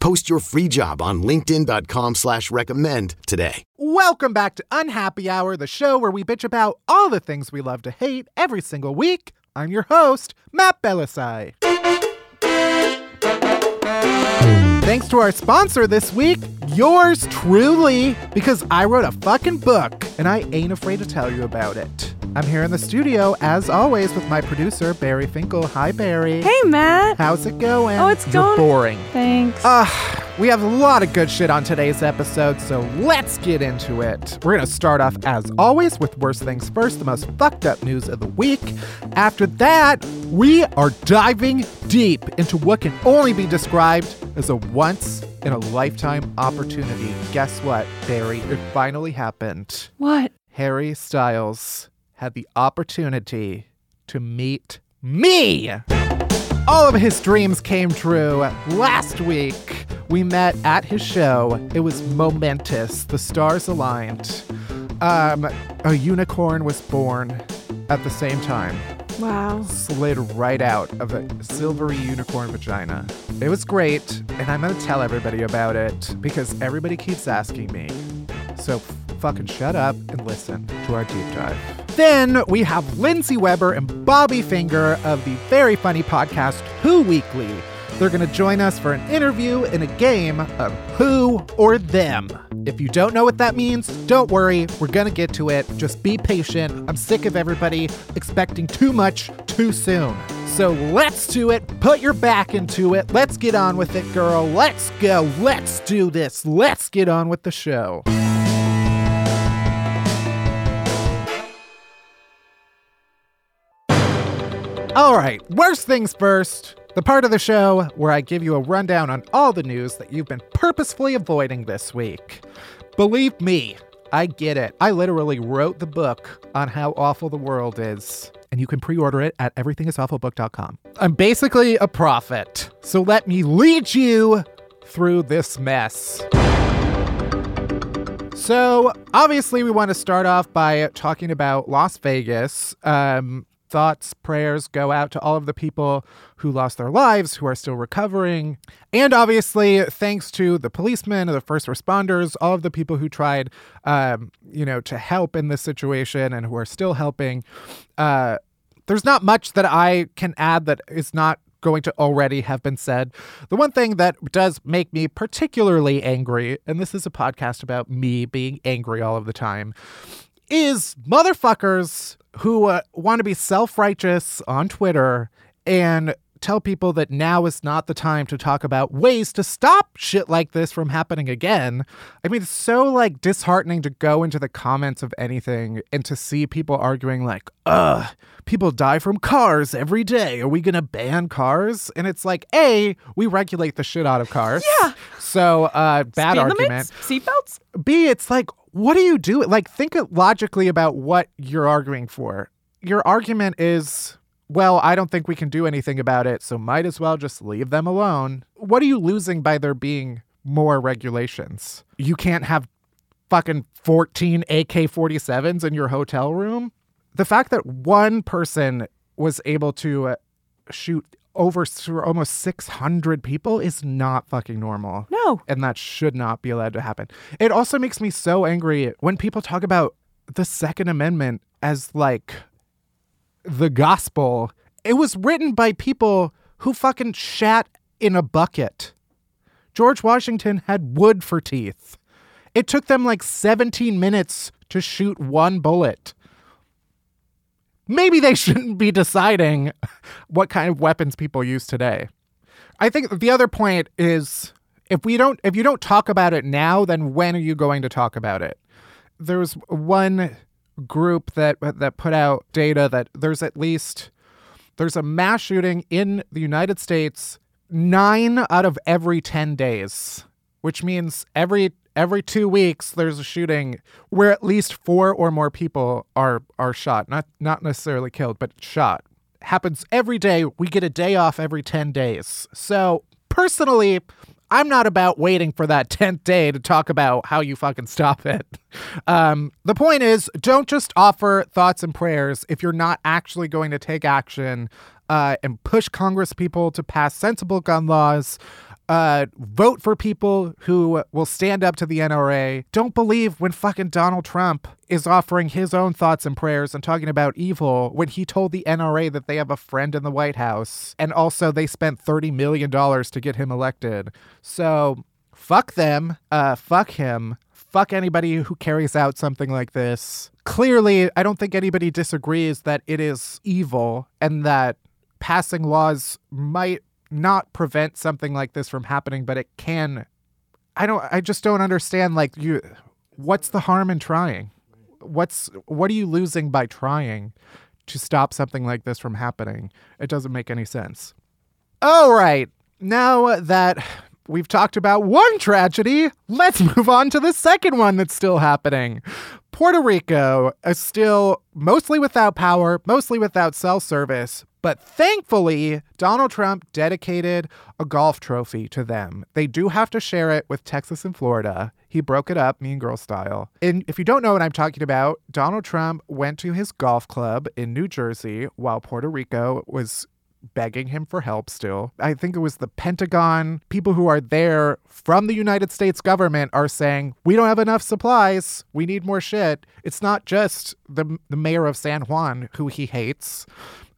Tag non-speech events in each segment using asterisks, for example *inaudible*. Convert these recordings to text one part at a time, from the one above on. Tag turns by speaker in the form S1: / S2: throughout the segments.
S1: Post your free job on LinkedIn.com slash recommend today.
S2: Welcome back to Unhappy Hour, the show where we bitch about all the things we love to hate every single week. I'm your host, Matt Bellassai. Thanks to our sponsor this week, yours truly, because I wrote a fucking book and I ain't afraid to tell you about it. I'm here in the studio, as always, with my producer, Barry Finkel. Hi, Barry.
S3: Hey, Matt.
S2: How's it going?
S3: Oh, it's
S2: You're
S3: going-
S2: boring.
S3: Thanks.
S2: Uh, we have a lot of good shit on today's episode, so let's get into it. We're going to start off, as always, with Worst Things First, the most fucked up news of the week. After that, we are diving deep into what can only be described as a once in a lifetime opportunity. Guess what, Barry? It finally happened.
S3: what?
S2: Harry Styles had the opportunity to meet me. All of his dreams came true. Last week, we met at his show. It was momentous. The stars aligned. Um, a unicorn was born at the same time.
S3: Wow.
S2: Slid right out of a silvery unicorn vagina. It was great, and I'm gonna tell everybody about it because everybody keeps asking me. So fucking shut up and listen to our deep dive. Then we have Lindsey Weber and Bobby Finger of the very funny podcast Who Weekly. They're going to join us for an interview in a game of Who or Them. If you don't know what that means, don't worry, we're going to get to it. Just be patient. I'm sick of everybody expecting too much too soon. So let's do it. Put your back into it. Let's get on with it, girl. Let's go. Let's do this. Let's get on with the show. All right, worst things first. The part of the show where I give you a rundown on all the news that you've been purposefully avoiding this week. Believe me, I get it. I literally wrote the book on how awful the world is, and you can pre order it at everythingisawfulbook.com. I'm basically a prophet, so let me lead you through this mess. So, obviously, we want to start off by talking about Las Vegas. Um, thoughts, prayers go out to all of the people who lost their lives, who are still recovering. And obviously, thanks to the policemen, the first responders, all of the people who tried, um, you know, to help in this situation and who are still helping. Uh, there's not much that I can add that is not going to already have been said. The one thing that does make me particularly angry, and this is a podcast about me being angry all of the time, is motherfuckers who uh, want to be self righteous on Twitter and tell people that now is not the time to talk about ways to stop shit like this from happening again. I mean, it's so like disheartening to go into the comments of anything and to see people arguing like, ugh, people die from cars every day. Are we going to ban cars? And it's like, A, we regulate the shit out of cars.
S3: Yeah.
S2: So, uh, bad
S3: Speed
S2: argument.
S3: Seatbelts?
S2: B, it's like, what do you do? Like, think logically about what you're arguing for. Your argument is, well, I don't think we can do anything about it, so might as well just leave them alone. What are you losing by there being more regulations? You can't have fucking 14 AK 47s in your hotel room? The fact that one person was able to uh, shoot over almost 600 people is not fucking normal
S3: No.
S2: and that should not be allowed to happen. It also makes me so angry when people talk about the Second Amendment as like the gospel. It was written by people who fucking shat in a bucket. George Washington had wood for teeth. It took them like 17 minutes to shoot one bullet. Maybe they *laughs* shouldn't be deciding what kind of weapons people use today. I think the other point is if we don't if you don't talk about it now, then when are you going to talk about it? There's one group that that put out data that there's at least there's a mass shooting in the United States 9 out of every 10 days, which means every every 2 weeks there's a shooting where at least 4 or more people are are shot, not not necessarily killed, but shot. Happens every day. We get a day off every 10 days. So, personally, I'm not about waiting for that *laughs* 10th day to talk about how you fucking stop it. Um, the point is, don't just offer thoughts and prayers if you're not actually going to take action uh, and push Congress people to pass sensible gun laws uh, vote for people who will stand up to the NRA. Don't believe when fucking Donald Trump is offering his own thoughts and prayers and talking about evil when he told the NRA that they have a friend in the White House. And also, they spent $30 million to get him elected. So, fuck them. Uh, fuck him. Fuck anybody who carries out something like this. Clearly, I don't think anybody disagrees that it is evil and that passing laws might not prevent something like this from happening, but it can. I don't. I just don't understand. Like you, what's the harm in trying? What's what are you losing by trying to stop something like this from happening? It doesn't make any sense. All right, now that we've talked about one tragedy, let's move on to the second one that's still happening. Puerto Rico is still mostly without power, mostly without cell service, but thankfully, Donald Trump dedicated a golf trophy to them. They do have to share it with Texas and Florida. He broke it up, mean girl style. And if you don't know what I'm talking about, Donald Trump went to his golf club in New Jersey while Puerto Rico was begging him for help still. I think it was the Pentagon. People who are there from the United States government are saying, we don't have enough supplies. We need more shit. It's not just the, the mayor of San Juan who he hates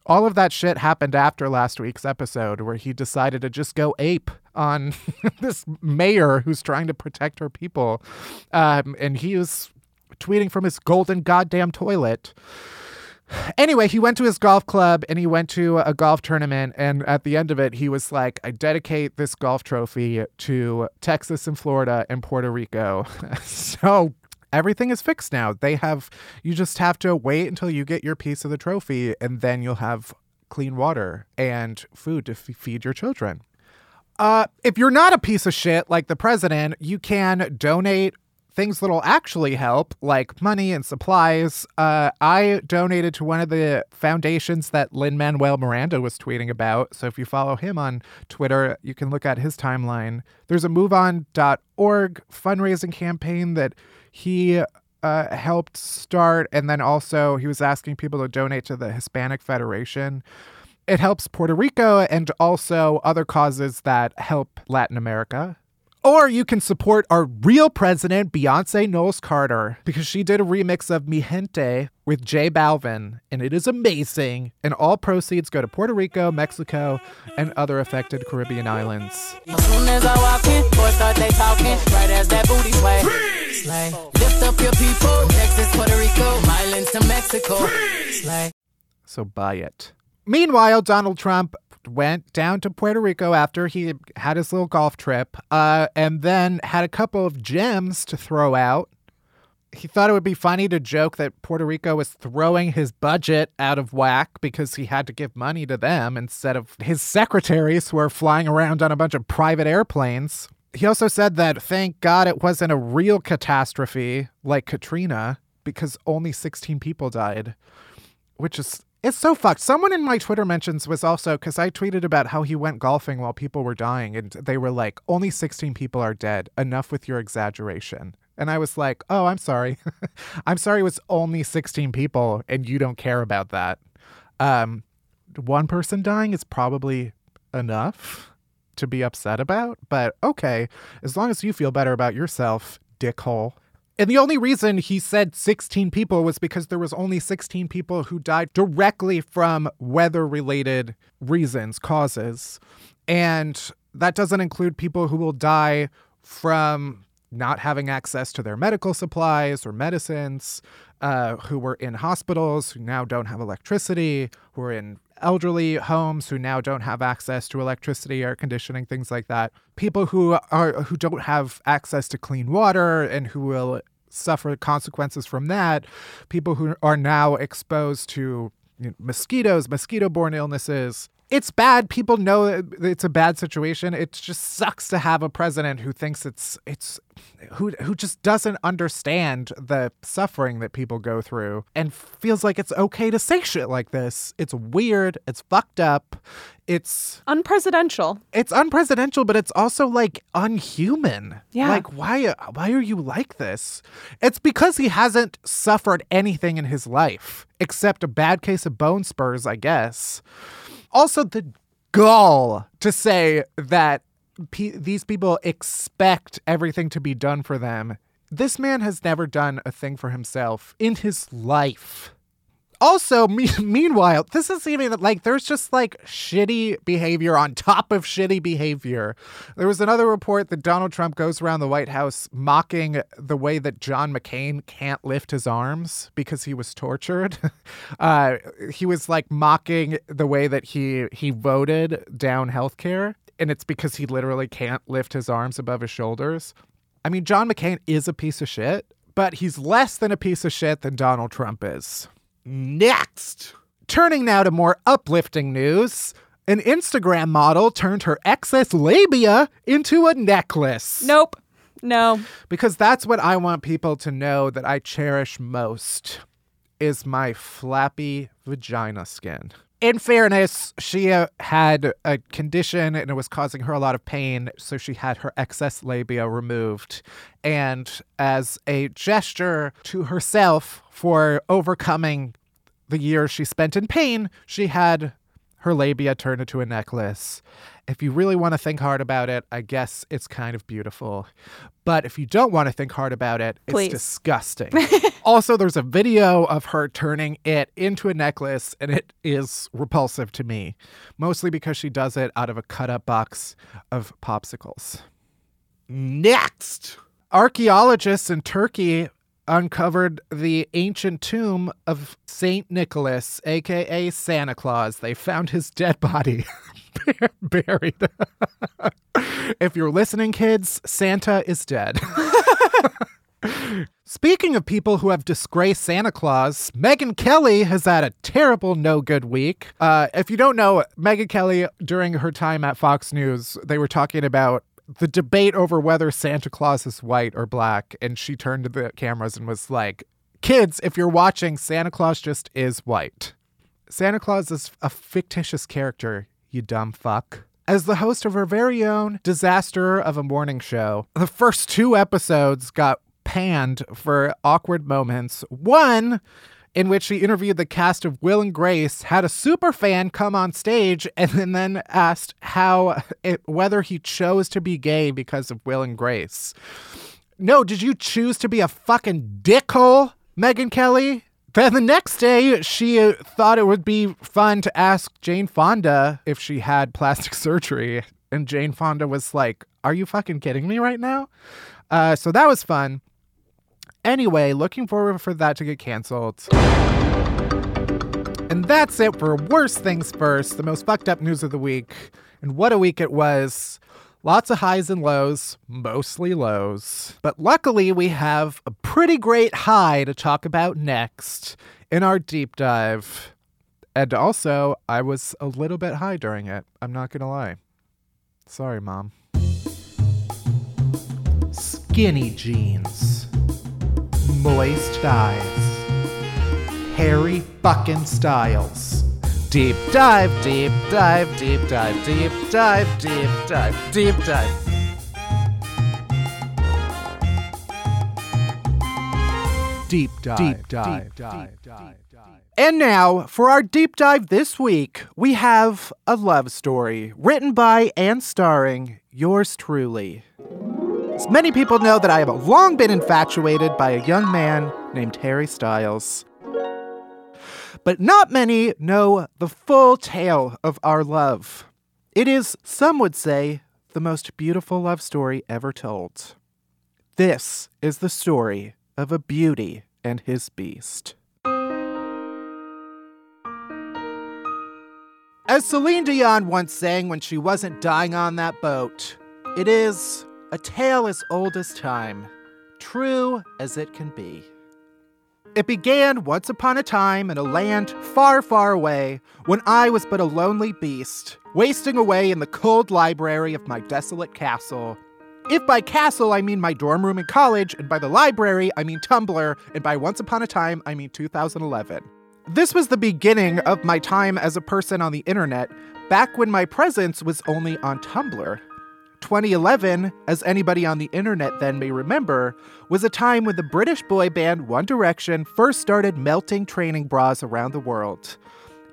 S2: all of that shit happened after last week's episode where he decided to just go ape on *laughs* this mayor who's trying to protect her people. Um, and he was tweeting from his golden goddamn toilet. Anyway, he went to his golf club and he went to a golf tournament. And at the end of it, he was like, I dedicate this golf trophy to Texas and Florida and Puerto Rico. *laughs* so everything is fixed now. They have, you just have to wait until you get your piece of the trophy and then you'll have clean water and food to f- feed your children. Uh, if you're not a piece of shit like the president, you can donate things that'll actually help, like money and supplies. Uh, I donated to one of the foundations that Lin Manuel Miranda was tweeting about. So if you follow him on Twitter, you can look at his timeline. There's a MoveOn.org fundraising campaign that he uh, helped start, and then also he was asking people to donate to the Hispanic Federation. It helps Puerto Rico and also other causes that help Latin America. Or you can support our real president, Beyonce Knowles Carter, because she did a remix of Mi Gente with J Balvin, and it is amazing. And all proceeds go to Puerto Rico, Mexico, and other affected Caribbean islands. As soon as I walk in, boys start they talking, right as that booty sway. Slay. Lift up your people, Texas, Puerto Rico, islands to Mexico. Slay. So buy it. Meanwhile, Donald Trump went down to Puerto Rico after he had his little golf trip, uh, and then had a couple of gems to throw out. He thought it would be funny to joke that Puerto Rico was throwing his budget out of whack because he had to give money to them instead of his secretaries who are flying around on a bunch of private airplanes. He also said that thank God it wasn't a real catastrophe like Katrina because only 16 people died, which is it's so fucked. Someone in my Twitter mentions was also because I tweeted about how he went golfing while people were dying, and they were like, only 16 people are dead. Enough with your exaggeration. And I was like, oh, I'm sorry. *laughs* I'm sorry it was only 16 people, and you don't care about that. Um, one person dying is probably enough to be upset about, but okay, as long as you feel better about yourself, dickhole. And the only reason he said 16 people was because there was only 16 people who died directly from weather related reasons, causes. And that doesn't include people who will die from not having access to their medical supplies or medicines, uh, who were in hospitals who now don't have electricity, who are in elderly homes who now don't have access to electricity, air conditioning, things like that. People who are who don't have access to clean water and who will suffer consequences from that. People who are now exposed to you know, mosquitoes, mosquito-borne illnesses, it's bad. People know it's a bad situation. It just sucks to have a president who thinks it's it's who who just doesn't understand the suffering that people go through and feels like it's okay to say shit like this. It's weird. It's fucked up. It's
S3: unpresidential.
S2: It's unpresidential, but it's also like unhuman.
S3: Yeah.
S2: Like why why are you like this? It's because he hasn't suffered anything in his life except a bad case of bone spurs, I guess. Also, the gall to say that these people expect everything to be done for them. This man has never done a thing for himself in his life. Also, me- *laughs* meanwhile, this is even like there's just like shitty behavior on top of shitty behavior. There was another report that Donald Trump goes around the White House mocking the way that John McCain can't lift his arms because he was tortured. *laughs* uh, he was like mocking the way that he he voted down health care, and it's because he literally can't lift his arms above his shoulders. I mean, John McCain is a piece of shit, but he's less than a piece of shit than Donald Trump is. Next! Turning now to more uplifting news. An Instagram model turned her excess labia into a necklace.
S3: Nope. No.
S2: Because that's what I want people to know that I cherish most is my flappy vagina skin. In fairness, she uh, had a condition and it was causing her a lot of pain, so she had her excess labia removed. And as a gesture to herself for overcoming the years she spent in pain, she had her labia turned into a necklace. If you really want to think hard about it, I guess it's kind of beautiful. But if you don't want to think hard about it, it's
S3: Please.
S2: disgusting. *laughs* also, there's a video of her turning it into a necklace, and it is repulsive to me, mostly because she does it out of a cut up box of popsicles. Next! Archaeologists in Turkey uncovered the ancient tomb of Saint Nicholas, aka Santa Claus. They found his dead body *laughs* buried. *laughs* if you're listening, kids, Santa is dead. *laughs* Speaking of people who have disgraced Santa Claus, Megyn Kelly has had a terrible no good week. Uh, if you don't know, Megyn Kelly, during her time at Fox News, they were talking about the debate over whether Santa Claus is white or black. And she turned to the cameras and was like, Kids, if you're watching, Santa Claus just is white. Santa Claus is a fictitious character, you dumb fuck. As the host of her very own Disaster of a Morning Show, the first two episodes got panned for awkward moments. One, in which she interviewed the cast of Will and Grace, had a super fan come on stage and then asked how *laughs* it, whether he chose to be gay because of Will and Grace. No, did you choose to be a fucking dickhole, Megyn Kelly? Then the next day, she uh, thought it would be fun to ask Jane Fonda if she had plastic *laughs* surgery. And Jane Fonda was like, Are you fucking kidding me right now? Uh, so that was fun. Anyway, looking forward for that to get canceled. And that's it for Worst Things First, the most fucked up news of the week. And what a week it was. Lots of highs and lows, mostly lows. But luckily, we have a pretty great high to talk about next in our deep dive. And also, I was a little bit high during it. I'm not going to lie. Sorry, Mom. Skinny jeans, moist eyes, hairy fucking styles. Deep dive, deep dive, deep dive, deep dive, deep dive, deep dive. Deep dive, deep dive, deep dive, dive. And now, for our deep dive this week, we have a love story written by and starring yours truly. As many people know that I have long been infatuated by a young man named Harry Styles. But not many know the full tale of our love. It is, some would say, the most beautiful love story ever told. This is the story of a beauty and his beast. As Celine Dion once sang when she wasn't dying on that boat, it is a tale as old as time, true as it can be. It began once upon a time in a land far, far away when I was but a lonely beast, wasting away in the cold library of my desolate castle. If by castle I mean my dorm room in college, and by the library I mean Tumblr, and by once upon a time I mean 2011. This was the beginning of my time as a person on the internet, back when my presence was only on Tumblr. 2011, as anybody on the internet then may remember, was a time when the British boy band One Direction first started melting training bras around the world.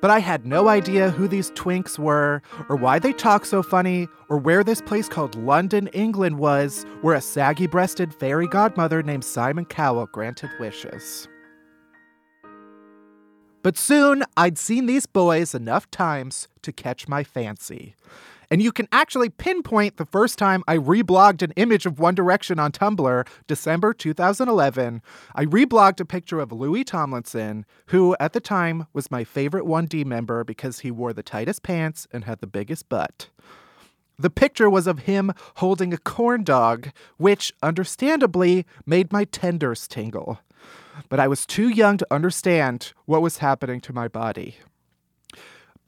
S2: But I had no idea who these twinks were, or why they talk so funny, or where this place called London, England was, where a saggy breasted fairy godmother named Simon Cowell granted wishes. But soon I'd seen these boys enough times to catch my fancy. And you can actually pinpoint the first time I reblogged an image of One Direction on Tumblr, December 2011. I reblogged a picture of Louis Tomlinson, who at the time was my favorite 1D member because he wore the tightest pants and had the biggest butt. The picture was of him holding a corn dog, which understandably made my tenders tingle. But I was too young to understand what was happening to my body.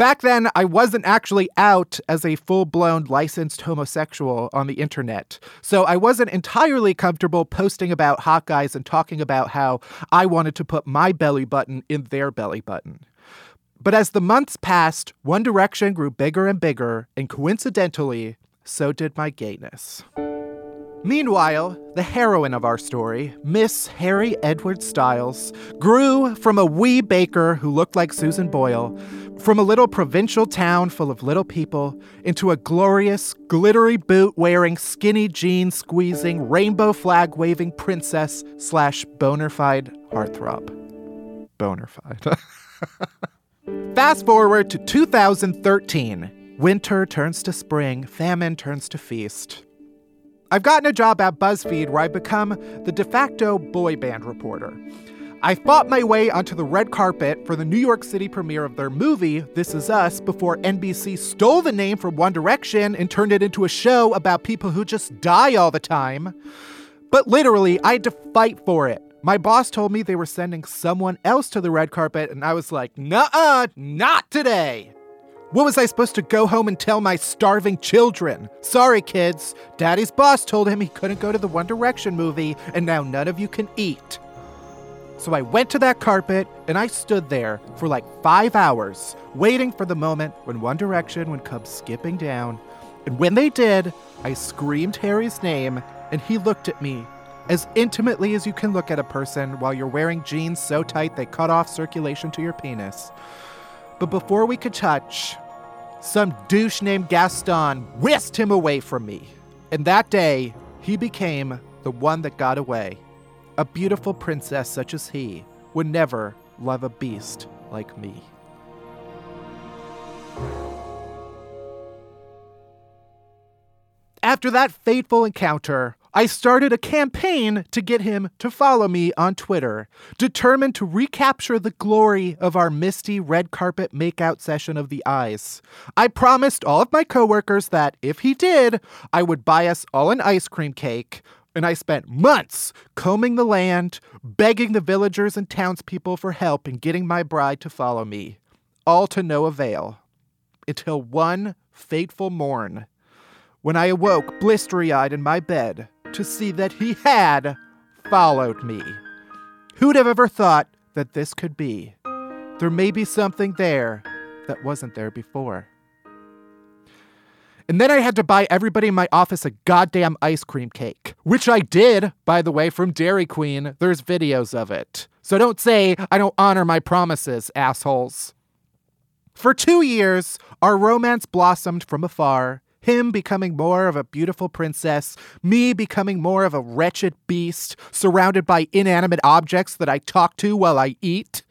S2: Back then, I wasn't actually out as a full blown licensed homosexual on the internet, so I wasn't entirely comfortable posting about hot guys and talking about how I wanted to put my belly button in their belly button. But as the months passed, One Direction grew bigger and bigger, and coincidentally, so did my gayness. Meanwhile, the heroine of our story, Miss Harry Edward Styles, grew from a wee baker who looked like Susan Boyle, from a little provincial town full of little people, into a glorious, glittery boot wearing, skinny jean squeezing, rainbow flag waving princess slash bonerfied heartthrob. Bonerfied. *laughs* Fast forward to 2013. Winter turns to spring, famine turns to feast. I've gotten a job at BuzzFeed where I've become the de facto boy band reporter. I fought my way onto the red carpet for the New York City premiere of their movie, This Is Us, before NBC stole the name from One Direction and turned it into a show about people who just die all the time. But literally, I had to fight for it. My boss told me they were sending someone else to the red carpet, and I was like, nah, not today. What was I supposed to go home and tell my starving children? Sorry, kids. Daddy's boss told him he couldn't go to the One Direction movie, and now none of you can eat. So I went to that carpet and I stood there for like five hours, waiting for the moment when One Direction would come skipping down. And when they did, I screamed Harry's name, and he looked at me as intimately as you can look at a person while you're wearing jeans so tight they cut off circulation to your penis. But before we could touch, some douche named Gaston whisked him away from me. And that day, he became the one that got away. A beautiful princess such as he would never love a beast like me. After that fateful encounter, I started a campaign to get him to follow me on Twitter, determined to recapture the glory of our misty red carpet makeout session of the eyes. I promised all of my coworkers that if he did, I would buy us all an ice cream cake. And I spent months combing the land, begging the villagers and townspeople for help in getting my bride to follow me, all to no avail. Until one fateful morn, when I awoke blistery eyed in my bed to see that he had followed me. Who'd have ever thought that this could be? There may be something there that wasn't there before. And then I had to buy everybody in my office a goddamn ice cream cake, which I did, by the way, from Dairy Queen. There's videos of it. So don't say I don't honor my promises, assholes. For two years, our romance blossomed from afar, him becoming more of a beautiful princess, me becoming more of a wretched beast surrounded by inanimate objects that I talk to while I eat.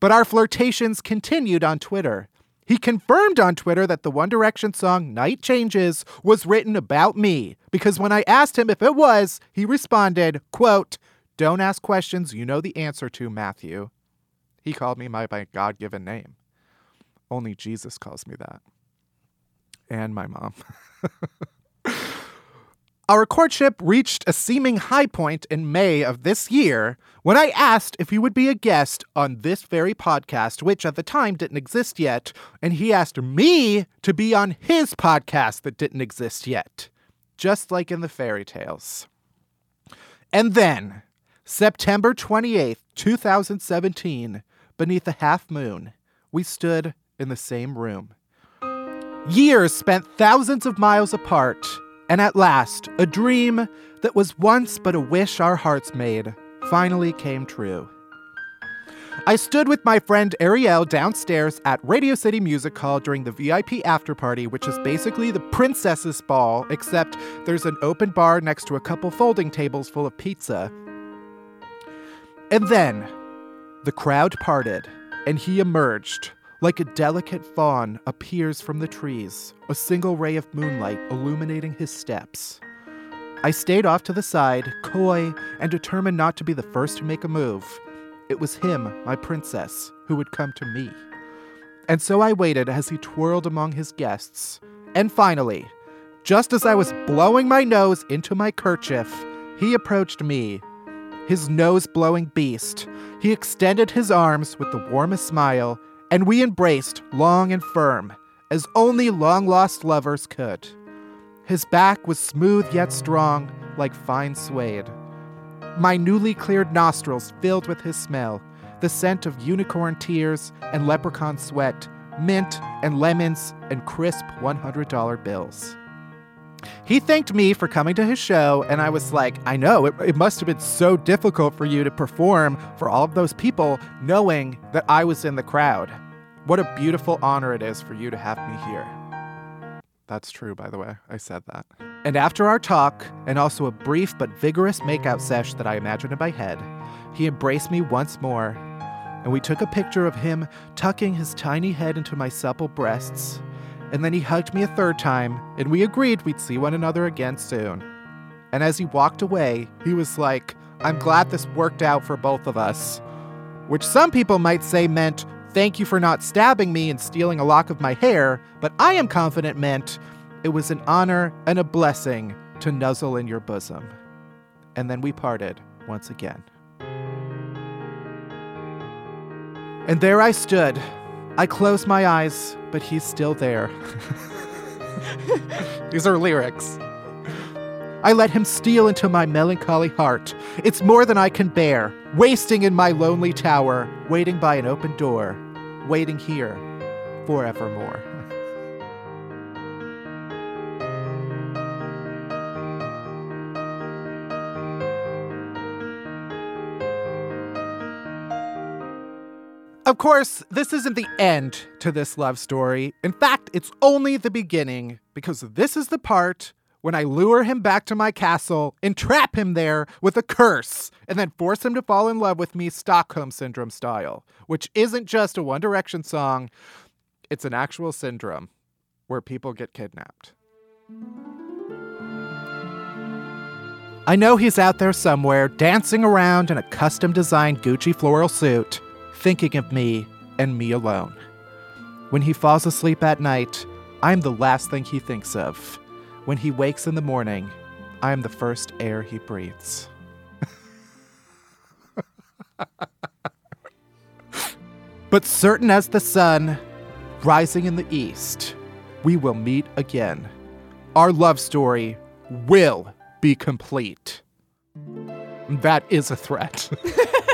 S2: But our flirtations continued on Twitter. He confirmed on Twitter that the One Direction song Night Changes was written about me because when I asked him if it was, he responded, quote, "Don't ask questions you know the answer to, Matthew." He called me by my God-given name. Only Jesus calls me that. And my mom. *laughs* Our courtship reached a seeming high point in May of this year when I asked if he would be a guest on this very podcast, which at the time didn't exist yet, and he asked me to be on his podcast that didn't exist yet, just like in the fairy tales. And then, September 28th, 2017, beneath a half moon, we stood in the same room. Years spent thousands of miles apart and at last, a dream that was once but a wish our hearts made finally came true. I stood with my friend Ariel downstairs at Radio City Music Hall during the VIP after party, which is basically the princess's ball, except there's an open bar next to a couple folding tables full of pizza. And then the crowd parted, and he emerged like a delicate fawn appears from the trees, a single ray of moonlight illuminating his steps. I stayed off to the side, coy and determined not to be the first to make a move. It was him, my princess, who would come to me. And so I waited as he twirled among his guests. And finally, just as I was blowing my nose into my kerchief, he approached me. His nose blowing beast. He extended his arms with the warmest smile and we embraced long and firm, as only long lost lovers could. His back was smooth yet strong, like fine suede. My newly cleared nostrils filled with his smell, the scent of unicorn tears and leprechaun sweat, mint and lemons and crisp $100 bills. He thanked me for coming to his show, and I was like, I know, it, it, must have been so difficult for you to perform for all of those people knowing that I was in the crowd. What a beautiful honor it is for you to have me here. That's true, by the way. I said that. And after our talk, and also a brief but vigorous makeout sesh that I imagined in my head, he embraced me once more, and we took a picture of him tucking his tiny head into my supple breasts and then he hugged me a third time, and we agreed we'd see one another again soon. And as he walked away, he was like, I'm glad this worked out for both of us. Which some people might say meant, thank you for not stabbing me and stealing a lock of my hair, but I am confident meant, it was an honor and a blessing to nuzzle in your bosom. And then we parted once again. And there I stood, I closed my eyes, but he's still there. *laughs* These are lyrics. I let him steal into my melancholy heart. It's more than I can bear, wasting in my lonely tower, waiting by an open door, waiting here forevermore. Of course, this isn't the end to this love story. In fact, it's only the beginning, because this is the part when I lure him back to my castle, entrap him there with a curse, and then force him to fall in love with me Stockholm Syndrome style, which isn't just a One Direction song, it's an actual syndrome where people get kidnapped. I know he's out there somewhere, dancing around in a custom designed Gucci floral suit thinking of me and me alone. When he falls asleep at night, I'm the last thing he thinks of. When he wakes in the morning, I am the first air he breathes. *laughs* but certain as the sun rising in the east, we will meet again. Our love story will be complete. That is a threat. *laughs*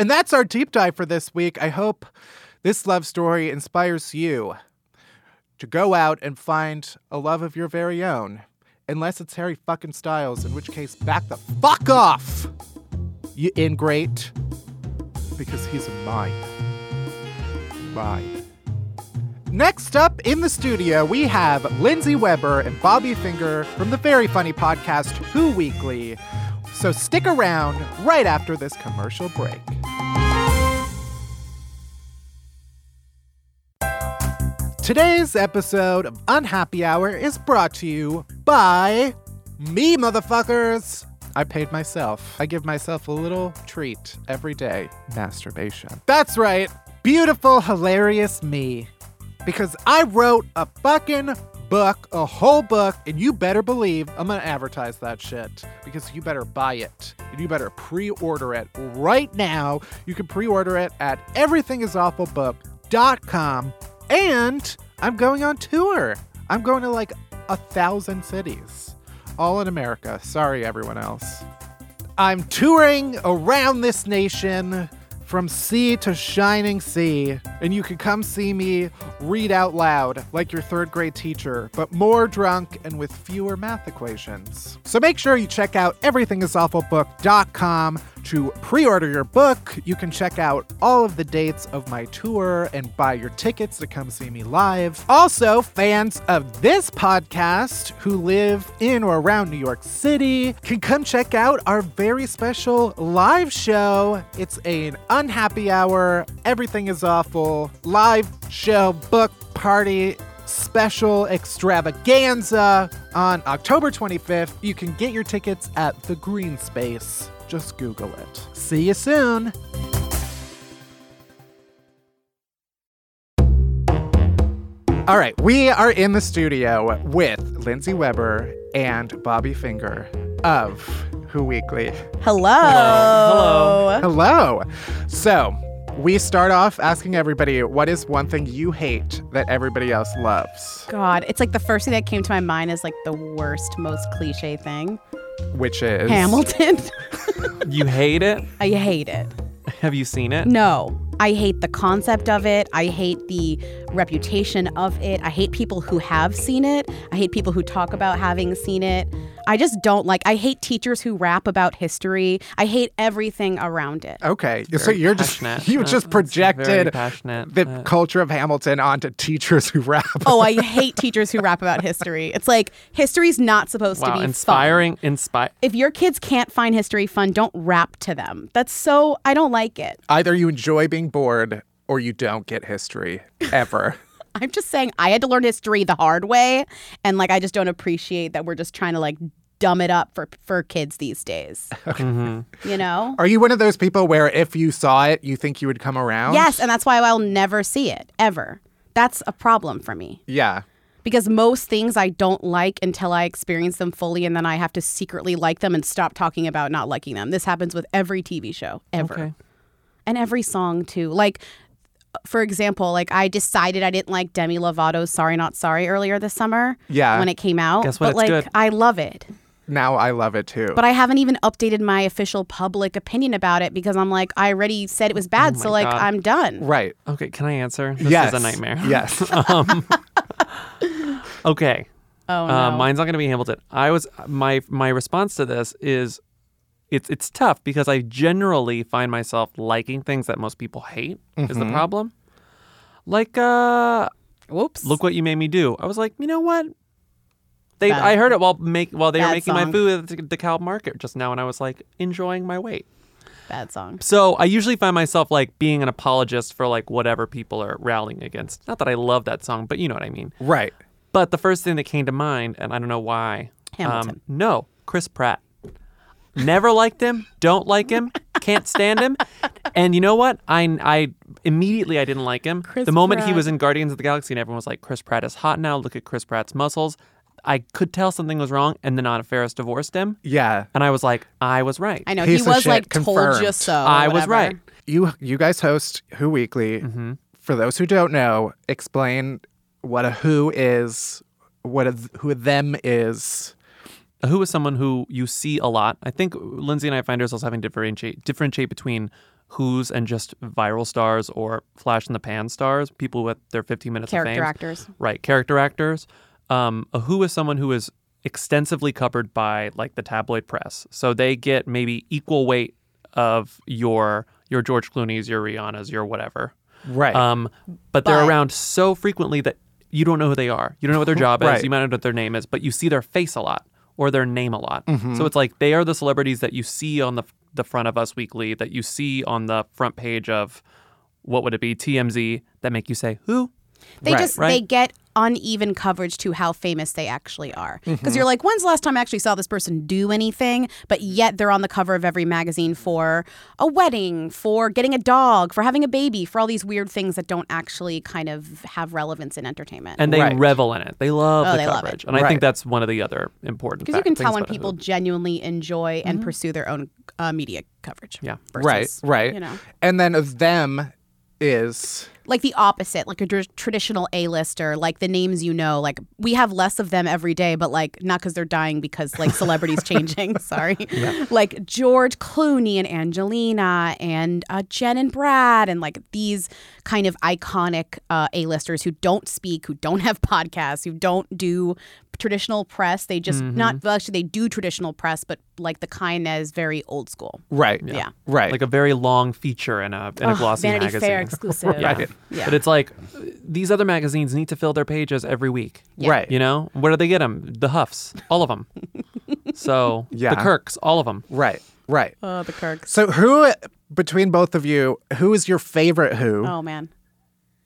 S2: And that's our deep dive for this week. I hope this love story inspires you to go out and find a love of your very own. Unless it's Harry fucking Styles, in which case, back the fuck off, you ingrate, because he's mine. Mine. Next up in the studio, we have Lindsey Weber and Bobby Finger from the very funny podcast Who Weekly So stick around right after this commercial break. Today's episode of Unhappy Hour is brought to you by me, motherfuckers. I paid myself. I give myself a little treat every day masturbation. That's right. Beautiful, hilarious me. Because I wrote a fucking book, a whole book, and you better believe I'm gonna advertise that shit. Because you better buy it. And you better pre order it right now. You can pre order it at everythingisawfulbook.com. And I'm going on tour. I'm going to like a thousand cities, all in America. Sorry, everyone else. I'm touring around this nation from sea to shining sea, and you can come see me read out loud like your third grade teacher, but more drunk and with fewer math equations. So make sure you check out everythingisawfulbook.com to pre order your book. You can check out all of the dates of my tour and buy your tickets to come see me live. Also, fans of this podcast who live in or around New York City can come check out our very special live show. It's an unhappy hour, everything is awful, live show, book party special extravaganza on October 25th. You can get your tickets at the Greene Space. Just Google it. See you soon. All right, we are in the studio with Lindsey Weber and Bobby Finger of Who Weekly.
S3: Hello.
S4: Hello.
S2: Hello. So, we start off asking everybody what is one thing you hate that everybody else loves,
S3: God, it's like the first thing that came to my mind is like the worst, most cliche thing.
S2: Which is
S3: Hamilton. *laughs*
S4: You hate it?
S3: I hate it.
S4: Have you seen it?
S3: No. I hate the concept of it. I hate the reputation of it. I hate people who have seen it. I hate people who talk about having seen it. I just don't like I hate teachers who rap about history. I hate everything around it.
S2: Okay, so you're just you just
S4: it's
S2: projected
S4: passionate.
S2: the
S4: Uh,
S2: culture of Hamilton onto teachers who rap.
S3: Oh, I *laughs* hate teachers who rap about history. It's like history's not supposed to
S4: wow,
S3: be fun.
S4: inspiring. Inspire.
S3: If your kids can't find history fun, don't rap to them. That's so I don't like it.
S2: Either you enjoy being bored or you don't get history ever. *laughs*
S3: I'm just saying I had to learn history the hard way and like I just don't appreciate that we're just trying to like dumb it up for for kids these days. *laughs*
S4: Mm-hmm.
S3: You know?
S2: Are you one of those people where if you saw it, you think you would come around?
S3: Yes, and that's why I'll never see it ever. That's a problem for me
S2: Yeah.
S3: because most things I don't like until I experience them fully and then I have to secretly like them and stop talking about not liking them. This happens with every TV show ever.
S4: Okay.
S3: and every song too. Like, for example, like I decided I didn't like Demi Lovato's "Sorry Not Sorry" earlier this summer.
S2: Yeah.
S3: when it came out.
S4: Guess what?
S3: But
S4: It's
S3: like,
S4: good.
S3: I love it.
S2: Now I love it too.
S3: But I haven't even updated my official public opinion about it because I'm like, I already said it was bad, so like,
S4: Oh God.
S3: I'm done.
S2: right.
S4: Okay. Can I answer? This
S2: yes.
S4: is a nightmare. *laughs*
S2: Yes. *laughs*
S4: um, okay.
S3: Oh no.
S4: Uh, mine's not going to be Hamilton. I was my my response to this is it's it's tough because I generally find myself liking things that most people hate is
S3: Mm-hmm.
S4: the problem. Like uh
S3: Whoops.
S4: look what you made me do. I was like, you know what? They I heard it while make while they were
S3: Bad
S4: making
S3: song.
S4: my food at the DeKalb Market just now, and I was like enjoying my wait.
S3: Bad song.
S4: So I usually find myself like being an apologist for like whatever people are rallying against. Not that I love that song, but you know what I mean.
S2: right.
S4: But the first thing that came to mind, and I don't know why.
S3: Hamilton.
S4: Um, no, Chris Pratt. Never liked him. Don't like him. Can't stand him. And you know what? I, I immediately I didn't like him.
S3: Chris
S4: the moment he
S3: Pratt.
S4: was in Guardians of the Galaxy, and everyone was like, "Chris Pratt is hot now. Look at Chris Pratt's muscles." I could tell something was wrong, and then Anna Faris divorced him,
S2: Yeah.
S4: and I was like, "I was right.
S3: I know
S2: Piece
S3: he
S2: of
S3: was
S2: shit
S3: like told you
S2: confirmed.
S3: so.
S4: I was
S3: whatever.
S4: right."
S2: You you guys host Who Weekly.
S4: Mm-hmm.
S2: For those who don't know, explain what a Who is, what a th- who a them is.
S4: A who is someone who you see a lot. I think Lindsey and I find ourselves having to differentiate differentiate between who's and just viral stars or flash in the pan stars, people with their 15 minutes of
S3: Character
S4: fame.
S3: actors.
S4: Right, character actors. Um, a who is someone who is extensively covered by like the tabloid press, so they get maybe equal weight of your your George Clooney's, your Rihanna's, your whatever.
S2: Right.
S4: Um, but they're
S3: But-
S4: around so frequently that you don't know who they are. You don't know what their *laughs* job is. You might not know what their name is, but you see their face a lot. or their name a lot. So it's like they are the celebrities that you see on the the front of Us Weekly, that you see on the front page of what would it be TMZ that make you say who?
S3: They
S2: Right.
S3: just
S4: Right.
S3: they get uneven coverage to how famous they actually are. Because
S4: Mm-hmm.
S3: you're like, when's the last time I actually saw this person do anything? But yet they're on the cover of every magazine for a wedding, for getting a dog, for having a baby, for all these weird things that don't actually kind of have relevance in entertainment.
S4: And they
S2: Right.
S4: revel in it. They love
S3: Oh,
S4: the
S3: they love it.
S4: coverage, and I think that's one of the other important.
S3: because you can tell when people
S4: Who.
S3: genuinely enjoy and pursue their own uh, media coverage.
S4: Yeah.
S2: right, right.
S3: You know,
S2: And then of them is
S3: like the opposite, like a tr- traditional A-lister, like the names you know. Like we have less of them every day, but like not because they're dying, because like celebrities *laughs* changing. *laughs* Sorry, like George Clooney and Angelina and uh, Jen and Brad, and like these kind of iconic uh, A-listers who don't speak, who don't have podcasts, who don't do traditional press. They just mm-hmm. not well, actually they do traditional press, but like the kind that is very old school.
S2: right.
S3: Yeah.
S2: Right.
S4: like a very long feature in a in a
S3: Ugh,
S4: glossy
S3: Vanity
S4: magazine.
S3: Fair *laughs* exclusive.
S4: Yeah.
S3: Yeah.
S4: But it's like these other magazines need to fill their pages every week.
S2: Right.
S4: You know, where do they get them? The Huffs, all of them. *laughs* so
S2: Yeah.
S4: the Kirks, all of them.
S2: right. Right.
S3: Oh, the Kirks.
S2: So who between both of you, who is your favorite who?
S3: Oh man.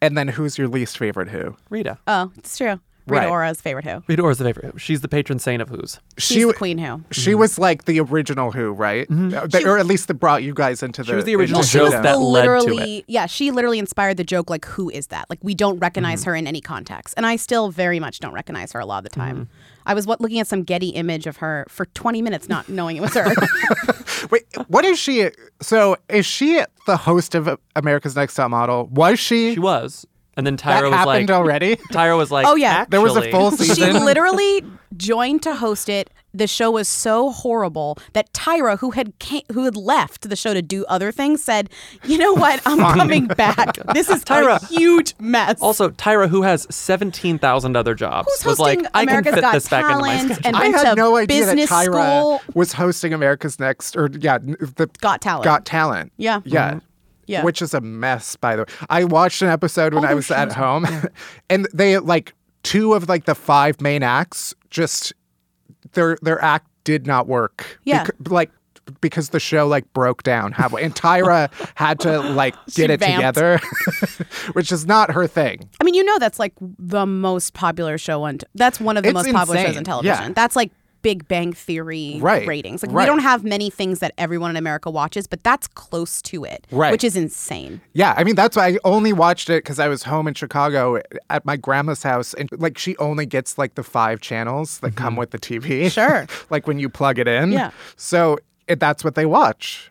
S2: And then who's your least favorite who?
S4: Rita.
S3: Oh, it's true. Rita
S2: Right.
S3: Ora's favorite who.
S4: Rita Ora's the favorite. Who. She's the patron saint of Who's.
S3: She's
S2: she
S3: the queen who.
S2: she was like the original who, right? Uh, they- or at least that brought you guys into the She
S4: was the original
S2: into
S4: joke
S2: the-
S4: that led to
S3: literally, yeah, she literally inspired the joke. Like, who is that? Like, we don't recognize
S4: Mm-hmm.
S3: her in any context, and I still very much don't recognize her a lot of the time.
S4: Mm-hmm.
S3: I was what, looking at some Getty image of her for 20 minutes, not knowing it was her. *laughs*
S2: Wait, what is she? So is she the host of America's Next Top Model? Was she?
S4: She was. And then
S2: that
S4: Tyra was
S2: happened
S4: like,
S2: already. *laughs*
S4: Tyra was like,
S3: Oh, yeah.
S2: There was a
S4: "Actually."
S2: full *laughs*
S3: she literally joined to host it. The show was so horrible that Tyra, who had ca- who had left the show to do other things, said, "You know what? I'm coming *laughs* back. This is
S4: Tyra.
S3: a huge mess."
S4: Also, Tyra, who has 17,000 other jobs,
S3: Who's
S4: was like,
S3: hosting
S4: I can fit
S3: Got
S4: this back into my schedule.
S3: and
S2: I had no idea that
S3: business
S2: Tyra
S3: school.
S2: was hosting America's Next, or yeah, the
S3: Got Talent.
S2: Got Talent.
S3: Yeah.
S2: yeah.
S3: Yeah.
S2: Which is a mess, by the way. I watched an episode when oh, I was at home, *laughs* and they like two of like the five main acts just their their act did not work.
S3: Yeah.
S2: Bec- like because the show like broke down halfway, and Tyra *laughs* had to like get it together, *laughs* which is not her thing.
S3: I mean, you know, that's like the most popular show on. T- that's one of the
S2: It's
S3: most popular shows on television.
S2: Yeah.
S3: That's like Big Bang Theory
S2: Right.
S3: ratings. Like
S2: Right.
S3: we don't have many things that everyone in America watches, but that's close to it,
S2: Right.
S3: which is insane.
S2: Yeah, I mean that's why I only watched it because I was home in Chicago at my grandma's house, and like she only gets like the five channels that mm-hmm. come with the TV.
S3: Sure. *laughs*
S2: like when you plug it in.
S3: Yeah.
S2: So it, that's what they watch.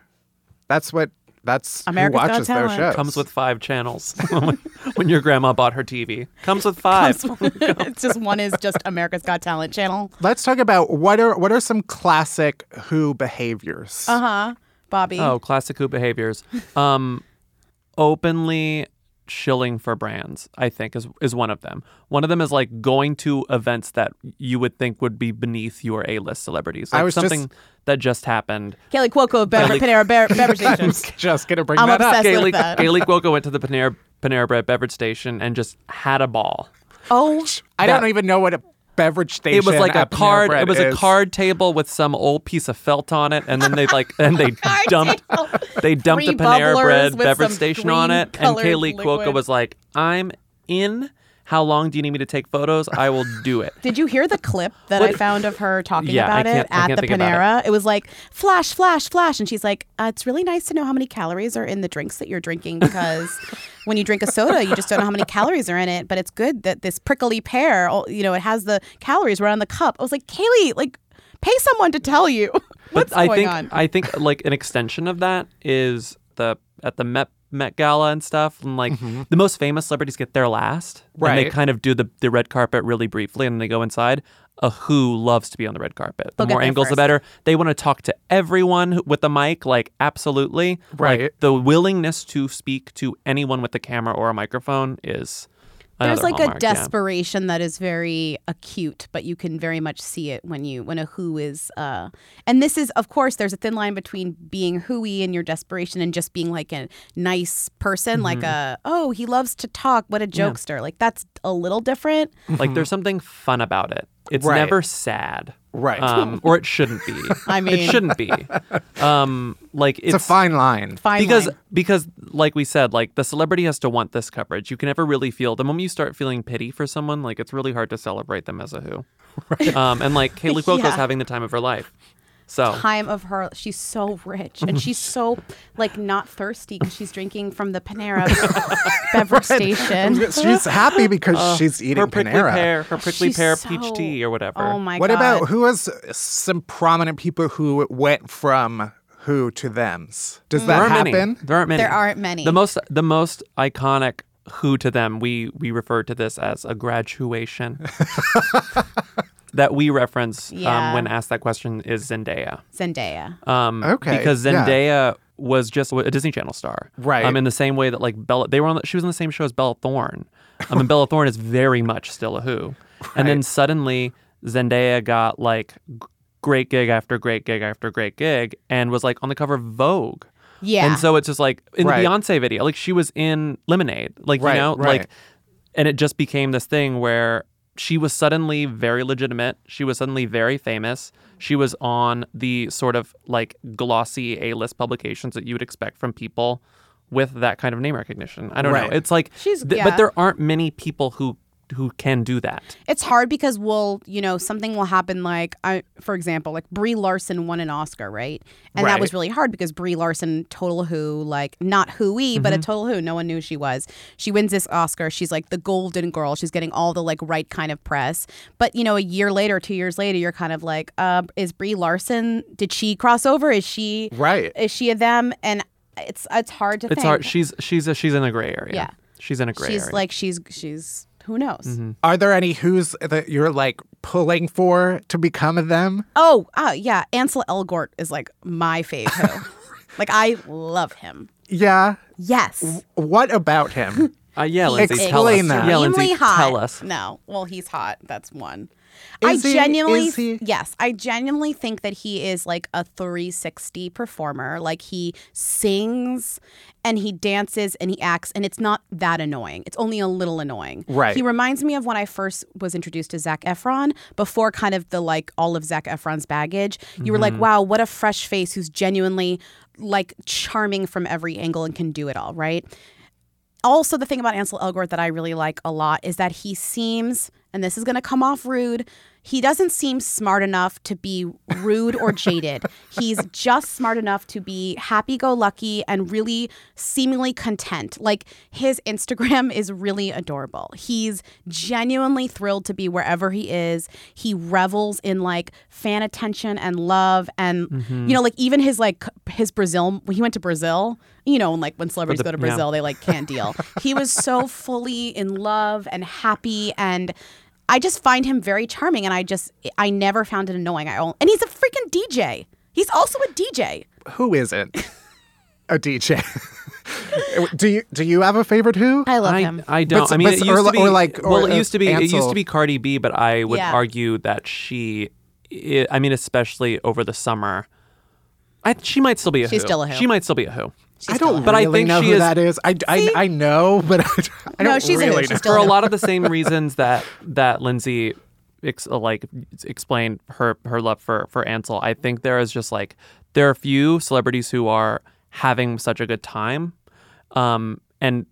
S2: That's what that's
S3: America's
S2: who
S3: Got
S2: watches their
S3: Talent.
S2: shows.
S4: Comes with five channels *laughs* *laughs* when, when your grandma bought her TV. Comes *laughs* with five.
S3: it's just one is just America's Got Talent channel.
S2: Let's talk about what are what are some classic Who behaviors.
S3: Uh huh. Bobby.
S4: Oh, classic Who behaviors. Um, openly shilling for brands, I think, is is one of them. One of them is like going to events that you would think would be beneath your A list celebrities. Like
S2: I was just-
S4: something that just happened.
S3: Kaley Cuoco, Bever, Panera Bear, Beverage *laughs* Stations.
S2: Just gonna bring
S3: I'm
S2: that up.
S4: Kaley,
S3: with that.
S4: Kaley Cuoco went to the Panera Panera Bread beverage station and just had a ball.
S3: Oh,
S2: I don't even know what a beverage station.
S4: It was like a card. It was a card table with some old piece of felt on it, and then they like *laughs* and they dumped they dumped the Panera Bread beverage station on it, and Kaley Cuoco was like, "I'm in. How long do you need me to take photos? I will do it." *laughs*
S3: Did you hear the clip that I found of her talking
S4: Yeah,
S3: about it at the Panera? It. was like flash, flash, flash, and she's like, uh, "It's really nice to know how many calories are in the drinks that you're drinking because *laughs* when you drink a soda, you just don't know how many calories are in it. But it's good that this prickly pear, oh, you know, it has the calories right on the cup." I was like, "Kaley, like, pay someone to tell you *laughs* what's
S4: but I
S3: going
S4: think
S3: on."
S4: I think like an extension of that is the at the Met Met Gala and stuff, and like the most famous celebrities get there last, and they
S2: Mm-hmm.
S4: Kind of do the the red carpet really briefly, and then they go inside. A Who loves to be on the red carpet. The
S3: They'll
S4: more
S3: there
S4: angles, the better. They want to talk to everyone with the mic, like absolutely.
S2: Right.
S4: Like, the willingness to speak to anyone with a camera or a microphone is.
S3: There's
S4: another
S3: like a
S4: hallmark, yeah.
S3: desperation that is very acute, but you can very much see it when you when a who is uh and this is of course there's a thin line between being hooey and your desperation and just being like a nice person, like
S4: Mm-hmm.
S3: a oh, he loves to talk, what a jokester. Like that's a little different.
S4: Like there's something fun about it. It's
S2: Right.
S4: never sad.
S2: Right.
S4: um, *laughs* or it shouldn't be.
S3: I mean-
S4: it shouldn't be. Um, like
S2: it's, a fine line.
S3: Fine
S4: because
S3: line.
S4: because like we said, like the celebrity has to want this coverage. You can never really feel the moment you start feeling pity for someone, like it's really hard to celebrate them as a who. *laughs* Right. Um, and like Kaley Cuoco's
S3: Yeah.
S4: having the time of her life. So
S3: time of her. She's so rich and she's so like not thirsty because she's drinking from the Panera *laughs* beverage station.
S2: She's happy because uh, she's eating
S4: her prickly
S2: Panera.
S4: pear, her prickly
S3: She's
S4: pear
S3: so-
S4: peach tea or whatever.
S3: Oh my god.
S2: What
S3: god!
S2: about who was some prominent people who went from who to them's? Does mm.
S4: there
S2: that happen?
S4: many. There aren't many.
S3: There aren't many.
S4: The most the most iconic who to them we we refer to this as a graduation. *laughs* that we reference
S3: Yeah.
S4: um, when asked that question is Zendaya.
S3: Zendaya?
S4: Um,
S2: Okay,
S4: Because
S2: yeah.
S4: Zendaya was just a Disney Channel star,
S2: Right.
S4: Um, in the same way that like Bella, they were on. The, she was on the same show as Bella Thorne. I mean, Bella Thorne is very much still a Who, and then suddenly Zendaya got like g- great gig after great gig after great gig, and was like on the cover of Vogue.
S3: Yeah.
S4: And so it's just like in
S2: Right.
S4: the Beyonce video, like she was in Lemonade, like
S2: Right,
S4: you know,
S2: right.
S4: like, and it just became this thing where she was suddenly very legitimate. She was suddenly very famous. She was on the sort of like glossy A-list publications that you would expect from people with that kind of name recognition. I don't
S2: Right.
S4: know. It's like,
S3: She's-
S4: th-
S3: yeah.
S4: but there aren't many people who who can do that.
S3: It's hard because we'll, you know, something will happen like, I, for example, like Brie Larson won an Oscar, right? And that was really hard because Brie Larson, total who, like not who-y, but a total who. No one knew she was. She wins this Oscar. She's like the golden girl. She's getting all the like right kind of press. But you know, a year later, two years later, you're kind of like, uh, is Brie Larson? Did she cross over? Is she
S2: Right.
S3: Is she a them? And it's it's hard to
S4: It's
S3: think.
S4: hard. She's she's a, she's in a gray area.
S3: Yeah.
S4: She's in a gray
S3: she's
S4: area.
S3: She's like she's she's who knows.
S2: Are there any who's that you're like pulling for to become them?
S3: Oh, uh, yeah. Ansel Elgort is like my fave who. *laughs* like I love him.
S2: Yeah.
S3: Yes.
S2: What about him? *laughs*
S4: uh, yeah, Lindsey, tell us.
S2: Explain that.
S4: Yeah,
S3: Extremely
S4: Lindsey,
S3: hot.
S4: tell us.
S3: No. Well, he's hot. That's one.
S2: Is
S3: I
S2: he?
S3: genuinely
S2: he?
S3: yes, I genuinely think that he is like a 360 performer. Like he sings and he dances and he acts and it's not that annoying. It's only a little annoying.
S2: Right.
S3: He reminds me of when I first was introduced to Zac Efron before kind of the like all of Zac Efron's baggage. You were like, mm-hmm. wow, what a fresh face who's genuinely like charming from every angle and can do it all, right? also the thing about Ansel Elgort that I really like a lot is that he seems, and this is going to come off rude, he doesn't seem smart enough to be rude or jaded. *laughs* He's just smart enough to be happy-go-lucky and really seemingly content. Like his Instagram is really adorable. He's genuinely thrilled to be wherever he is. He revels in like fan attention and love and mm-hmm. you know like even his like his Brazil when he went to Brazil, you know, and like when celebrities
S4: the-
S3: go to
S4: yeah.
S3: Brazil, they like can't deal. he was so fully in love and happy and I just find him very charming and I just I never found it annoying. I only, and he's a freaking DJ. He's also a DJ.
S2: Who isn't *laughs* a DJ? *laughs* do you do you have a favorite who?
S3: I love
S4: I,
S3: him.
S4: I don't.
S2: But-
S4: I mean,
S2: but-
S4: it
S2: or
S4: used
S2: li-
S4: to be
S2: or like- or,
S4: well, it
S2: uh,
S4: used to be it used to be Cardi B, but I would
S3: Yeah.
S4: argue that she, i I mean, especially over the summer, I she might still be a
S3: She's
S4: who.
S3: still a who.
S4: She might still be a who.
S2: I don't
S4: But I think
S2: know
S4: she
S2: who
S4: is-
S2: that is. I, I, I know, but *laughs* I, I
S3: No,
S2: don't
S3: she's a who.
S2: really
S3: She's still
S4: For
S3: a
S4: a lot of the same reasons that that Lindsey ex, like explained her her love for for Ansel, I think there is just like there are a few celebrities who are having such a good time, um, and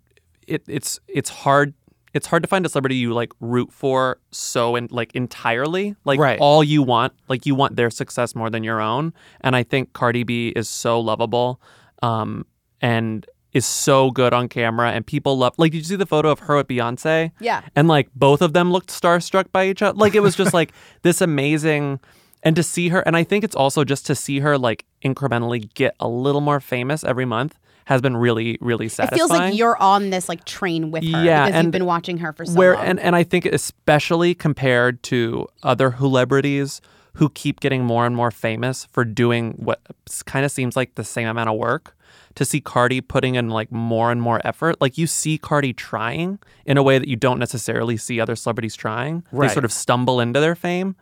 S4: it, it's it's hard. It's hard to find a celebrity you like root for so in like entirely, like
S2: Right.
S4: all you want, like you want their success more than your own. And I think Cardi B is so lovable, um, and is so good on camera, and people love. Like, did you see the photo of her with Beyonce?
S3: Yeah.
S4: and like both of them looked starstruck by each other. Like it was just like *laughs* this amazing, and to see her, and I think it's also just to see her like incrementally get a little more famous every month has been really, really satisfying.
S3: It feels like you're on this like train with her
S4: Yeah,
S3: because you've been watching her for so
S4: where
S3: long.
S4: and and I think especially compared to other celebrities who keep getting more and more famous for doing what kind of seems like the same amount of work to see Cardi putting in like more and more effort like you see Cardi trying in a way that you don't necessarily see other celebrities trying
S2: Right.
S4: they sort of stumble into their fame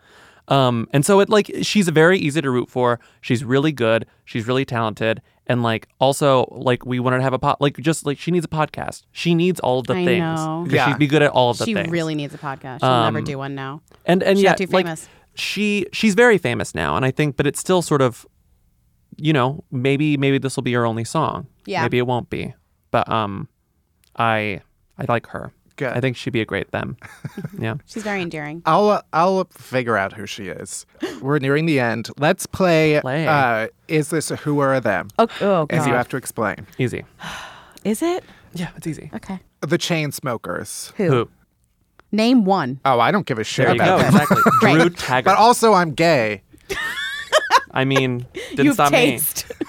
S4: um and so it like she's very easy to root for she's really good she's really talented and like also like we wanted to have a pod like just like she needs a podcast she needs all of the
S3: I
S4: things
S3: know.
S4: 'Cause
S2: Yeah.
S4: she'd be good at all of the
S3: she
S4: thing.
S3: really needs a podcast. She'll never
S4: Um,
S3: do one now.
S4: and and
S3: She
S4: yeah,
S3: got too
S4: like,
S3: famous.
S4: she she's very famous now, and I think, but it's still sort of, you know, maybe maybe this will be her only song.
S3: Yeah.
S4: Maybe it won't be, but um, I I like her.
S2: Good.
S4: I think she'd be a great them. *laughs* yeah.
S3: She's very endearing.
S2: I'll uh, I'll figure out who she is. *gasps* We're nearing the end. Let's play.
S4: Play.
S2: Uh, is this a who or a them?
S3: Oh, oh
S2: As you have to explain.
S4: Easy.
S3: Is it?
S4: Yeah, it's easy.
S3: Okay.
S2: The Chainsmokers.
S3: Who?
S4: Who?
S3: Name one.
S2: Oh, I don't give a shit
S4: There you
S2: about
S4: go.
S2: them.
S4: Exactly. *laughs* Drew Taggart.
S2: But also, I'm gay. *laughs*
S4: I mean, *laughs* didn't
S3: You've
S4: stop
S3: taste. *laughs*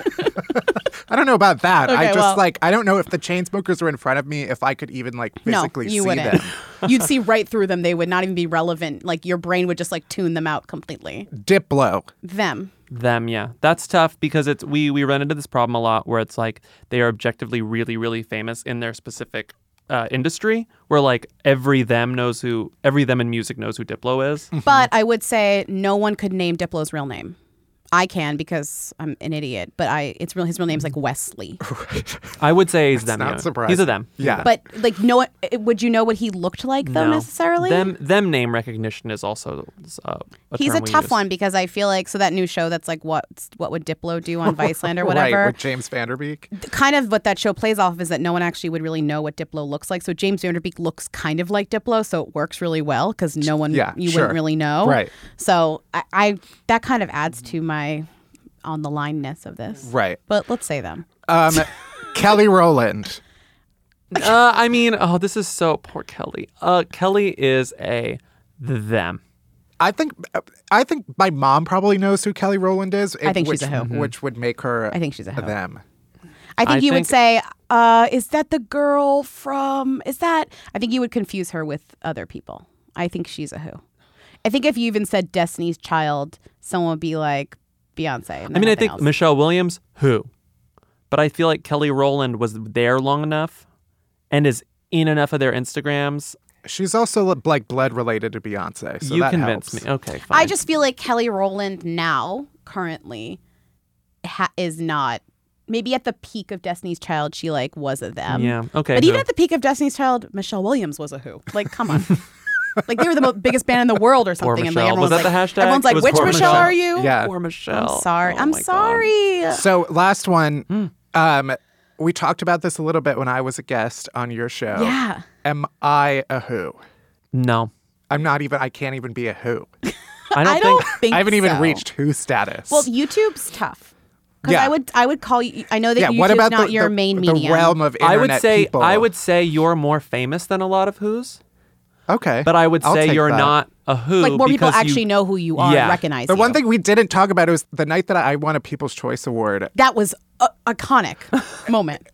S2: I don't know about that. I just
S3: well-
S2: like I don't know if the Chainsmokers were in front of me if I could even like physically
S3: no, you
S2: see
S3: wouldn't.
S2: them. *laughs*
S3: You'd see right through them. They would not even be relevant. Like your brain would just like tune them out completely.
S2: Diplo.
S3: Them.
S4: Them, yeah. That's tough because it's we we run into this problem a lot where it's like they are objectively really really famous in their specific uh, industry where like every them knows who every them in music knows who Diplo is.
S3: But I would say no one could name Diplo's real name. I can because I'm an idiot, but I it's real his real name's like Wesley. *laughs*
S4: I would say he's them.
S2: not
S4: yeah.
S2: surprising.
S4: He's a them.
S2: Yeah.
S3: But like no would you know what he looked like though
S4: No.
S3: necessarily?
S4: Them them name recognition is also uh, a
S3: He's a
S4: term we
S3: tough
S4: use.
S3: one because I feel like so that new show that's like what what would Diplo do on *laughs* Viceland or
S2: Right,
S3: whatever.
S2: with James Van Der Beek.
S3: kind of what that show plays off of is that no one actually would really know what Diplo looks like. So James Van Der Beek looks kind of like Diplo, so it works really well because no one
S2: Yeah,
S3: you
S2: sure.
S3: wouldn't really know.
S2: Right.
S3: So I, I that kind of adds to my on the lineness of this.
S2: Right.
S3: But let's say them.
S2: Um, *laughs* Kelly Rowland.
S4: Uh, I mean, oh, this is so poor Kelly. Uh, Kelly is a them.
S2: I think I think my mom probably knows who Kelly Rowland is.
S3: I think
S2: which,
S3: she's a who.
S2: Which would make her
S3: I think she's a who.
S2: them.
S3: I think
S4: I
S3: you would say, uh, is that the girl from is that I think you would confuse her with other people. I think she's a who. I think if you even said Destiny's Child, someone would be like Beyonce.
S4: I mean, I think
S3: else.
S4: Michelle Williams, who? But I feel like Kelly Rowland was there long enough and is in enough of their Instagrams.
S2: She's also like blood related to Beyonce. So
S4: you
S2: that
S4: convinced
S2: helps.
S4: me. Okay, fine.
S3: I just feel like Kelly Rowland now, currently, ha- is not. Maybe at the peak of Destiny's Child, she like was a them.
S4: Yeah, okay,
S3: But even at the peak of Destiny's Child, Michelle Williams was a who. Like, come on. *laughs* like they were the mo- biggest band in the world or
S4: Poor
S3: something. And like
S4: Michelle. Was
S3: everyone's
S4: that
S3: like,
S4: the hashtag?
S3: Everyone's
S4: It
S3: like,
S4: was
S3: which
S4: poor
S3: Michelle,
S4: Michelle.
S3: are you?
S2: Yeah.
S4: Poor Michelle.
S3: I'm sorry.
S4: Oh
S3: I'm
S4: my God.
S3: sorry.
S2: So last one.
S3: Hmm.
S2: Um, we talked about this a little bit when I was a guest on your show.
S3: Yeah.
S2: Am I a who?
S4: No,
S2: I'm not even. I can't even be a who. *laughs*
S4: I don't,
S3: I don't
S4: think.
S3: think
S2: I haven't even
S3: so.
S2: reached who status.
S3: Well, YouTube's tough. Because
S2: Yeah.
S3: I would, I would call you. I know that
S2: yeah.
S3: YouTube's
S2: What about
S3: not
S2: the,
S3: your
S2: the,
S3: main
S2: the
S3: medium.
S2: realm of internet
S4: I would say
S2: people?
S4: I would say you're more famous than a lot of who's,
S2: Okay.
S4: but I would
S2: I'll
S4: say
S2: take
S4: you're
S2: that.
S4: not a who.
S3: like more people
S4: because you-
S3: actually know who you are,
S4: Yeah.
S3: and recognize
S2: The
S3: you.
S2: one thing we didn't talk about was the night that I won a People's Choice Award
S3: that was a iconic *laughs* moment.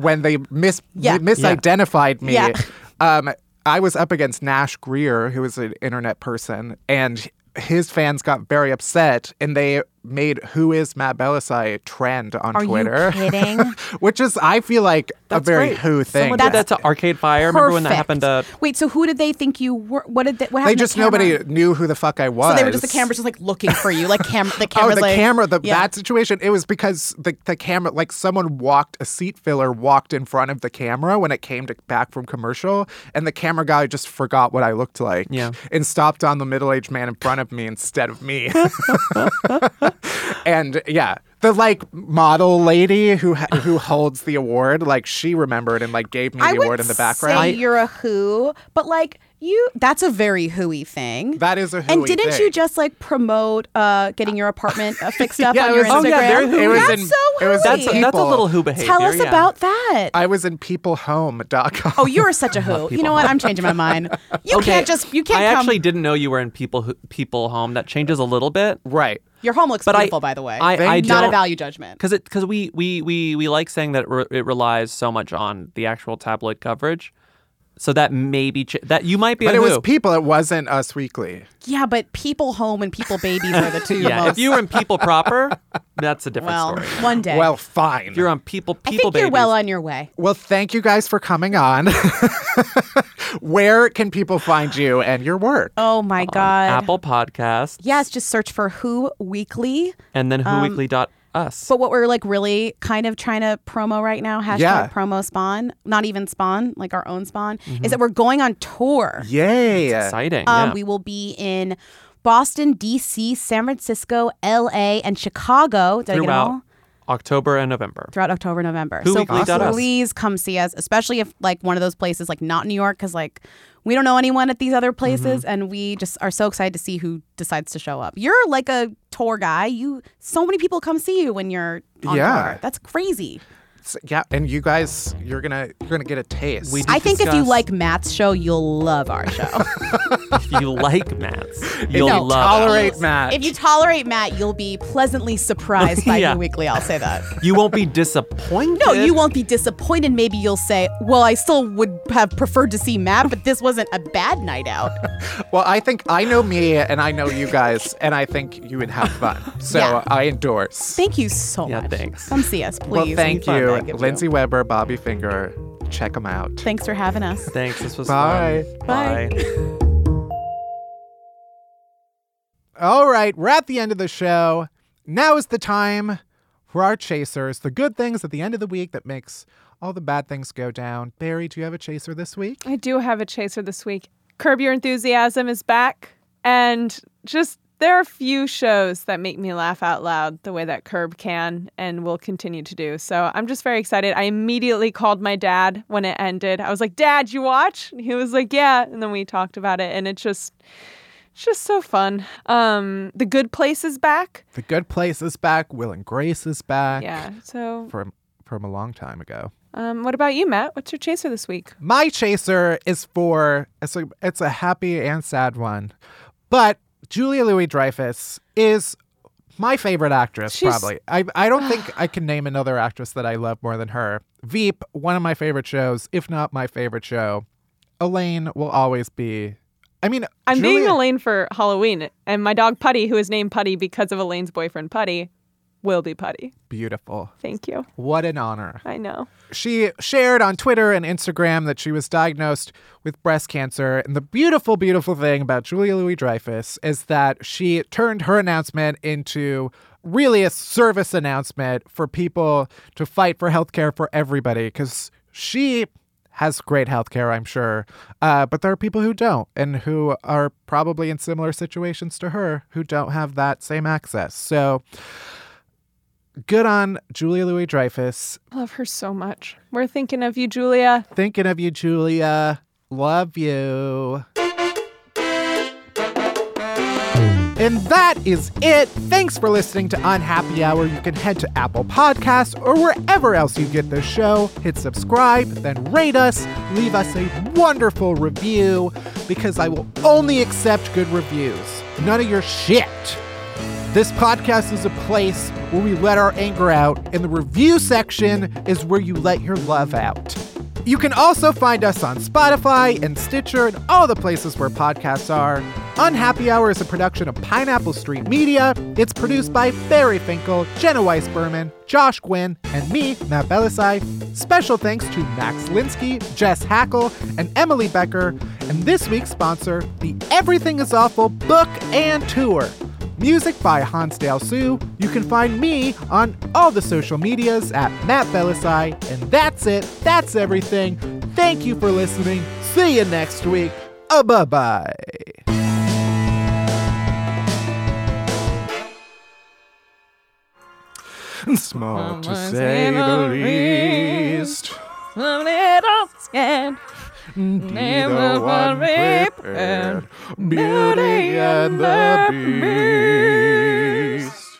S2: when they mis-
S3: Yeah.
S2: misidentified me.
S3: Yeah.
S2: Um, I was up against Nash Grier, who is an internet person, and his fans got very upset, and they made "Who is Matt Bellassai" trend on Twitter.
S3: Are you kidding? *laughs*
S2: Which is, I feel like, a very
S4: great.
S2: Who thing.
S4: Someone did that to Arcade Fire. Remember when that
S3: Perfect.
S4: happened to?
S3: Wait, so who did they think you were? What did they? What
S2: They
S3: happened? to
S2: just
S3: the camera?
S2: nobody knew who the fuck I was.
S3: So they were just the cameras just like looking for you, like cam. The *laughs*
S2: Oh, the
S3: like,
S2: camera, the,
S3: yeah.
S2: that situation. It was because the, the camera, like someone walked, a seat filler walked in front of the camera when it came to back from commercial, and the camera guy just forgot what I looked like.
S4: Yeah.
S2: And stopped on the middle aged man in front of me instead of me. *laughs* and yeah, the like model lady who ha- who holds the award, like she remembered and like gave me the award in the background.
S3: say
S2: background.
S3: you're a who, but like you, that's a very hooey thing.
S2: that is a hooey thing.
S3: and didn't
S2: thing.
S3: you just like promote uh, getting your apartment uh, fixed up *laughs*
S2: Yeah,
S3: on your
S2: was-
S3: Instagram?
S4: Oh, yeah, very
S2: It
S4: hooey.
S2: was
S3: that's
S2: in-
S3: so
S2: it was
S4: That's
S3: hooey.
S4: a, that's a little who behavior.
S3: Tell us
S4: yeah.
S3: about that.
S2: I was in peoplehome.com.
S3: oh, you're such a *laughs* hoo You know what? I'm changing my mind. *laughs* You
S4: Okay,
S3: can't just. You can't
S4: I
S3: come.
S4: actually didn't know you were in people people home. That changes a little bit.
S2: right.
S3: Your home looks
S4: But I-
S3: beautiful, by the way.
S4: I- I
S3: not a
S4: don't-
S3: value judgment.
S4: because it because we, we we we like saying that it, re- it relies so much on the actual tabloid coverage, so that maybe ch- that you might be
S2: But
S4: a
S2: it was people, it wasn't Us Weekly.
S3: Yeah, but people home and people babies are the two *laughs*
S4: yeah,
S3: most.
S4: if you were in people proper, that's a different
S3: well,
S4: story.
S3: one day.
S2: Well, fine.
S4: If you're on people people.
S3: I
S4: people
S3: think you're well on your way.
S2: Well, thank you guys for coming on. *laughs* Where can people find you and your work?
S3: Oh my god.
S4: Apple Podcasts.
S3: Yes, just search for Who Weekly.
S4: and then Who
S3: Um,
S4: whoweekly.us.
S3: But what we're like really kind of trying to promo right now, hashtag
S2: Yeah.
S3: promo spawn, not even spawn, like our own spawn,
S4: Mm-hmm.
S3: is that we're going on tour.
S2: Yay.
S4: Exciting.
S3: Um,
S4: yeah.
S3: We will be in Boston, D.C., San Francisco, L.A., and Chicago. Did I get them all?
S4: throughout October and November.
S3: throughout October, and November.
S4: Who
S3: so
S4: weekly dot us.
S3: please come see us, especially if like one of those places like not New York, because like we don't know anyone at these other places,
S4: Mm-hmm.
S3: and we just are so excited to see who decides to show up. You're like a tour guy. You so many people come see you when you're on
S2: Yeah.
S3: tour. That's crazy.
S2: S- Yeah, and you guys, you're gonna you're gonna get a taste.
S4: We
S3: I think if you
S4: discuss-
S3: like Matt's show, you'll love our show. *laughs*
S4: If you like Matt's, you'll
S2: you
S4: love
S2: tolerate
S4: ours.
S2: Matt.
S3: if you tolerate Matt, you'll be pleasantly surprised by
S4: Yeah.
S3: New Weekly. I'll say that.
S4: You won't be disappointed.
S3: No, you won't be disappointed. Maybe you'll say, "Well, I still would have preferred to see Matt, but this wasn't a bad night out." *laughs*
S2: well, I think I know me and I know you guys, and I think you would have fun. So
S3: Yeah.
S2: I endorse.
S3: Thank you so
S4: Yeah,
S3: much.
S4: thanks.
S3: Come see us, please.
S2: well,
S3: It'll
S2: thank you,
S3: Thank you.
S2: Lindsey Weber, Bobby Finger. Check them out.
S3: Thanks for having us.
S4: Thanks. This was
S2: Bye.
S4: fun.
S3: Bye. *laughs*
S2: All right, we're at the end of the show. Now is the time for our chasers, the good things at the end of the week that makes all the bad things go down. Barry, do you have a chaser this week?
S5: I do have a chaser this week. Curb Your Enthusiasm is back. And just there are a few shows that make me laugh out loud the way that Curb can and will continue to do. So I'm just very excited. I immediately called my dad when it ended. I was like, Dad, you watch? And he was like, Yeah. And then we talked about it and it just it's just so fun. Um The Good Place is back.
S2: The Good Place is back. Will and Grace is back.
S5: Yeah. So
S2: From from a long time ago.
S5: um what about you, Matt? What's your chaser this week?
S2: My chaser is for it's a it's a happy and sad one, but Julia Louis Dreyfus is my favorite actress.
S5: She's-
S2: probably, I I don't think *sighs* I can name another actress that I love more than her. Veep, one of my favorite shows, if not my favorite show. Elaine will always be. I mean,
S5: I'm being Elaine for Halloween, and my dog Puddy, who is named Puddy because of Elaine's boyfriend Puddy, will be Puddy.
S2: Beautiful.
S5: Thank you.
S2: What an honor.
S5: I know.
S2: She shared on Twitter and Instagram that she was diagnosed with breast cancer. And the beautiful, beautiful thing about Julia Louis Dreyfus is that she turned her announcement into really a service announcement for people to fight for healthcare for everybody because she has great healthcare, I'm sure. Uh, but there are people who don't and who are probably in similar situations to her who don't have that same access. So good on Julia Louis Dreyfus.
S5: Love her so much. We're thinking of you, Julia.
S2: Thinking of you, Julia. Love you. And that is it. Thanks for listening to Unhappy Hour. You can head to Apple Podcasts or wherever else you get the show. Hit subscribe, then rate us, leave us a wonderful review because I will only accept good reviews. None of your shit. This podcast is a place where we let our anger out, and the review section is where you let your love out. You can also find us on Spotify and Stitcher and all the places where podcasts are. Unhappy Hour is a production of Pineapple Street Media. It's produced by Barry Finkel, Jenna Weiss Berman, Josh Gwynn, and me, Matt Bellassai. Special thanks to Max Linsky, Jess Hackle, and Emily Becker. And this week's sponsor, the Everything is Awful book and tour. Music by Hansdale Hsu. You can find me on all the social medias at Matt Bellassai. And that's it. That's everything. Thank you for listening. See you next week. Uh, bye bye. Small to say the least. Neither one prepared. Beauty and the Beast.